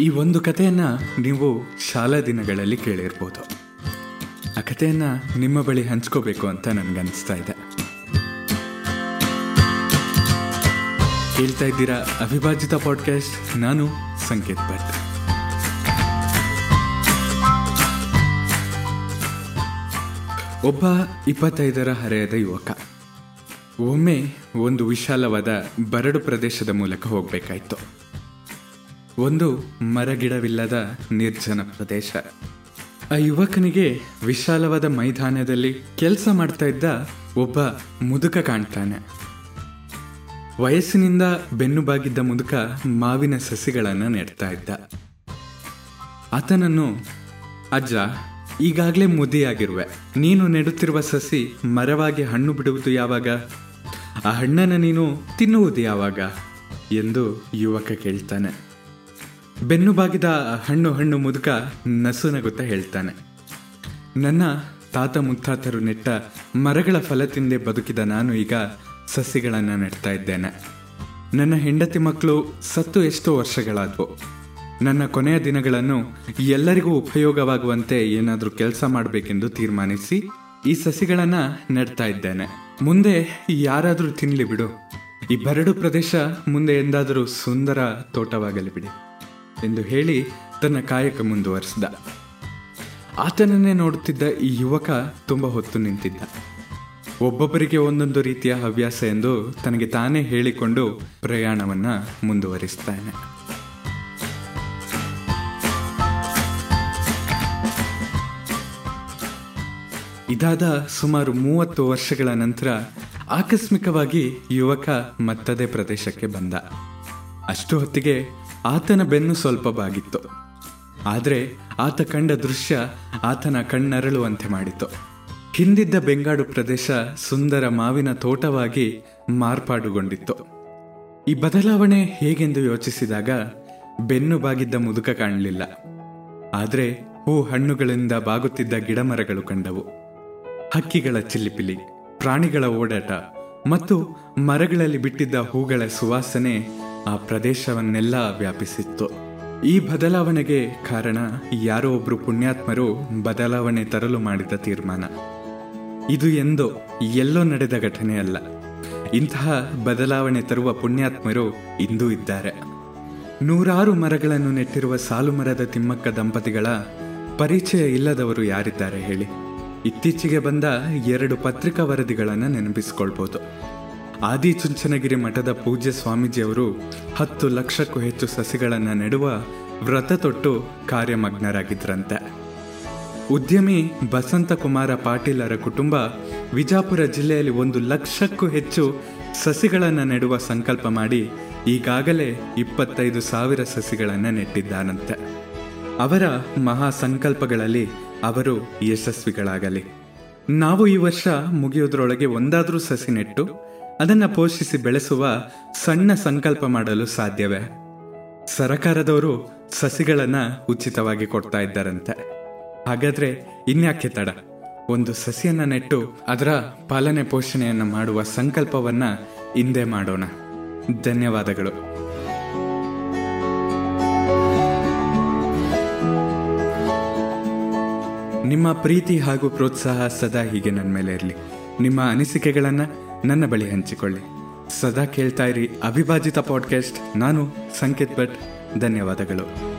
ಈ ಒಂದು ಕಥೆಯನ್ನು ನೀವು ಶಾಲಾ ದಿನಗಳಲ್ಲಿ ಕೇಳಿರ್ಬೋದು. ಆ ಕಥೆಯನ್ನು ನಿಮ್ಮ ಬಳಿ ಹಂಚ್ಕೋಬೇಕು ಅಂತ ನನಗನ್ನಿಸ್ತಾ ಇದೆ. ಕೇಳ್ತಾ ಇದ್ದೀರಾ ಅವಿಭಾಜಿತ ಪಾಡ್ಕಾಸ್ಟ್ ನಾನು ಸಂಕೇತ್ ಭಟ್. ಒಬ್ಬ ಇಪ್ಪತ್ತೈದರ ಹರೆಯದ ಯುವಕ. ಒಮ್ಮೆ ಒಂದು ವಿಶಾಲವಾದ ಬರಡು ಪ್ರದೇಶದ ಮೂಲಕ ಹೋಗ್ಬೇಕಾಯ್ತು. ಒಂದು ಮರಗಿಡವಿಲ್ಲದ ನಿರ್ಜನ ಪ್ರದೇಶ. ಆ ಯುವಕನಿಗೆ ವಿಶಾಲವಾದ ಮೈದಾನದಲ್ಲಿ ಕೆಲಸ ಮಾಡ್ತಾ ಇದ್ದ ಒಬ್ಬ ಮುದುಕ ಕಾಣ್ತಾನೆ. ವಯಸ್ಸಿನಿಂದ ಬೆನ್ನು ಬಾಗಿದ್ದ ಮುದುಕ ಮಾವಿನ ಸಸಿಗಳನ್ನು ನೆಡ್ತಾ ಇದ್ದ. ಆತನನ್ನು, ಅಜ್ಜ, ಈಗಾಗಲೇ ಮುದಿಯಾಗಿರುವೆ ನೀನು ನೆಡುತ್ತಿರುವ ಸಸಿ ಮರವಾಗಿ ಹಣ್ಣು ಬಿಡುವುದು ಯಾವಾಗ? ಆ ಹಣ್ಣನ್ನು ನೀನು ತಿನ್ನುವುದು ಯಾವಾಗ? ಎಂದು ಯುವಕ ಕೇಳ್ತಾನೆ. ಬೆನ್ನು ಬಾಗಿದ ಹಣ್ಣು ಹಣ್ಣು ಮುದುಕ ನಸು ನಗುತ್ತಾ ಹೇಳ್ತಾನೆ. ನನ್ನ ತಾತ ಮುತ್ತಾತರು ನೆಟ್ಟ ಮರಗಳ ಫಲ ತಿಂದೆ ಬದುಕಿದ ನಾನು ಈಗ ಸಸಿಗಳನ್ನು ನೆಡ್ತಾ ಇದ್ದೇನೆ. ನನ್ನ ಹೆಂಡತಿ ಮಕ್ಕಳು ಸತ್ತು ಎಷ್ಟೋ ವರ್ಷಗಳಾದವು. ನನ್ನ ಕೊನೆಯ ದಿನಗಳನ್ನು ಎಲ್ಲರಿಗೂ ಉಪಯೋಗವಾಗುವಂತೆ ಏನಾದರೂ ಕೆಲಸ ಮಾಡಬೇಕೆಂದು ತೀರ್ಮಾನಿಸಿ ಈ ಸಸಿಗಳನ್ನು ನೆಡ್ತಾ ಇದ್ದೇನೆ. ಮುಂದೆ ಯಾರಾದರೂ ತಿನ್ನಲಿ ಬಿಡು. ಈ ಬರಡು ಪ್ರದೇಶ ಮುಂದೆ ಎಂದಾದರೂ ಸುಂದರ ತೋಟವಾಗಲಿ ಬಿಡಿ. ಎಂದು ಹೇಳಿ ತನ್ನ ಕಾಯಕ ಮುಂದುವರಿಸಿದ. ಆತನನ್ನೇ ನೋಡುತ್ತಿದ್ದ ಈ ಯುವಕ ತುಂಬ ಹೊತ್ತು ನಿಂತಿದ್ದ. ಒಬ್ಬೊಬ್ಬರಿಗೆ ಒಂದೊಂದು ರೀತಿಯ ಹವ್ಯಾಸ ಎಂದು ತನಗೆ ತಾನೇ ಹೇಳಿಕೊಂಡು ಪ್ರಯಾಣವನ್ನು ಮುಂದುವರಿಸ್ತಾನೆ ಇದಾದ ಸುಮಾರು ಮೂವತ್ತು ವರ್ಷಗಳ ನಂತರ ಆಕಸ್ಮಿಕವಾಗಿ ಯುವಕ ಮತ್ತದೇ ಪ್ರದೇಶಕ್ಕೆ ಬಂದ. ಅಷ್ಟು ಹೊತ್ತಿಗೆ ಆತನ ಬೆನ್ನು ಸ್ವಲ್ಪ ಬಾಗಿತ್ತು ಆದರೆ ಆತ ಕಂಡ ದೃಶ್ಯ ಆತನ ಕಣ್ಣರಳುವಂತೆ ಮಾಡಿತು. ಹಿಂದಿದ್ದ ಬೆಂಗಾಡು ಪ್ರದೇಶ ಸುಂದರ ಮಾವಿನ ತೋಟವಾಗಿ ಮಾರ್ಪಾಡುಗೊಂಡಿತ್ತು. ಈ ಬದಲಾವಣೆ ಹೇಗೆಂದು ಯೋಚಿಸಿದಾಗ ಬೆನ್ನು ಬಾಗಿದ್ದ ಮುದುಕ ಕಾಣಲಿಲ್ಲ. ಆದರೆ ಹೂ ಹಣ್ಣುಗಳಿಂದ ಬಾಗುತ್ತಿದ್ದ ಗಿಡಮರಗಳು ಕಂಡವು. ಹಕ್ಕಿಗಳ ಚಿಲಿಪಿಲಿ, ಪ್ರಾಣಿಗಳ ಓಡಾಟ ಮತ್ತು ಮರಗಳಲ್ಲಿ ಬಿಟ್ಟಿದ್ದ ಹೂಗಳ ಸುವಾಸನೆ ಆ ಪ್ರದೇಶವನ್ನೆಲ್ಲ ವ್ಯಾಪಿಸಿತ್ತು. ಈ ಬದಲಾವಣೆಗೆ ಕಾರಣ ಯಾರೋ ಒಬ್ರು ಪುಣ್ಯಾತ್ಮರು ಬದಲಾವಣೆ ತರಲು ಮಾಡಿದ ತೀರ್ಮಾನ. ಇದು ಎಂದೋ ಎಲ್ಲೋ ನಡೆದ ಘಟನೆ ಅಲ್ಲ. ಇಂತಹ ಬದಲಾವಣೆ ತರುವ ಪುಣ್ಯಾತ್ಮರು ಇಂದೂ ಇದ್ದಾರೆ. ನೂರಾರು ಮರಗಳನ್ನು ನೆಟ್ಟಿರುವ ಸಾಲು ಮರದ ತಿಮ್ಮಕ್ಕ ದಂಪತಿಗಳ ಪರಿಚಯ ಇಲ್ಲದವರು ಯಾರಿದ್ದಾರೆ ಹೇಳಿ. ಇತ್ತೀಚೆಗೆ ಬಂದ ಎರಡು ಪತ್ರಿಕಾ ವರದಿಗಳನ್ನು ನೆನಪಿಸಿಕೊಳ್ಬೋದು. ಆದಿಚುಂಚನಗಿರಿ ಮಠದ ಪೂಜ್ಯ ಸ್ವಾಮೀಜಿಯವರು ಹತ್ತು ಲಕ್ಷಕ್ಕೂ ಹೆಚ್ಚು ಸಸಿಗಳನ್ನು ನೆಡುವ ವ್ರತ ತೊಟ್ಟು ಕಾರ್ಯಮಗ್ನರಾಗಿದ್ರಂತೆ. ಉದ್ಯಮಿ ಬಸಂತ ಕುಮಾರ ಪಾಟೀಲರ ಕುಟುಂಬ ವಿಜಾಪುರ ಜಿಲ್ಲೆಯಲ್ಲಿ ಒಂದು ಲಕ್ಷಕ್ಕೂ ಹೆಚ್ಚು ಸಸಿಗಳನ್ನು ನೆಡುವ ಸಂಕಲ್ಪ ಮಾಡಿ ಈಗಾಗಲೇ ಇಪ್ಪತ್ತೈದು ಸಾವಿರ ಸಸಿಗಳನ್ನು ನೆಟ್ಟಿದ್ದಾನಂತೆ. ಅವರ ಮಹಾ ಸಂಕಲ್ಪಗಳಲ್ಲಿ ಅವರು ಯಶಸ್ವಿಗಳಾಗಲಿ. ನಾವು ಈ ವರ್ಷ ಮುಗಿಯೋದ್ರೊಳಗೆ ಒಂದಾದರೂ ಸಸಿ ನೆಟ್ಟು ಅದನ್ನ ಪೋಷಿಸಿ ಬೆಳೆಸುವ ಸಣ್ಣ ಸಂಕಲ್ಪ ಮಾಡಲು ಸಾಧ್ಯವೇ? ಸರಕಾರದವರು ಸಸಿಗಳನ್ನು ಉಚಿತವಾಗಿ ಕೊಡ್ತಾ ಇದ್ದಾರಂತೆ. ಹಾಗಾದ್ರೆ ಇನ್ಯಾಕೆ ತಡ? ಒಂದು ಸಸಿಯನ್ನ ನೆಟ್ಟು ಅದರ ಪಾಲನೆ ಪೋಷಣೆಯನ್ನು ಮಾಡುವ ಸಂಕಲ್ಪವನ್ನ ಹಿಂದೆ ಮಾಡೋಣ. ಧನ್ಯವಾದಗಳು. ನಿಮ್ಮ ಪ್ರೀತಿ ಹಾಗೂ ಪ್ರೋತ್ಸಾಹ ಸದಾ ಹೀಗೆ ನನ್ನ ಮೇಲೆ ಇರಲಿ. ನಿಮ್ಮ ಅನಿಸಿಕೆಗಳನ್ನು ನನ್ನ ಬಳಿ ಹಂಚಿಕೊಳ್ಳಿ. ಸದಾ ಕೇಳ್ತಾ ಇರಿ ಅವಿಭಾಜಿತ ಪಾಡ್ಕಾಸ್ಟ್ ನಾನು ಸಂಕೇತ್ ಭಟ್. ಧನ್ಯವಾದಗಳು.